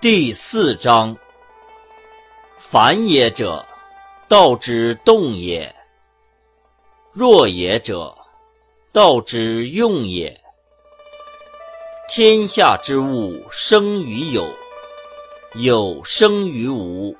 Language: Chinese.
第四章。反也者道之动也弱也者道之用也。天下之物生于有有生于无。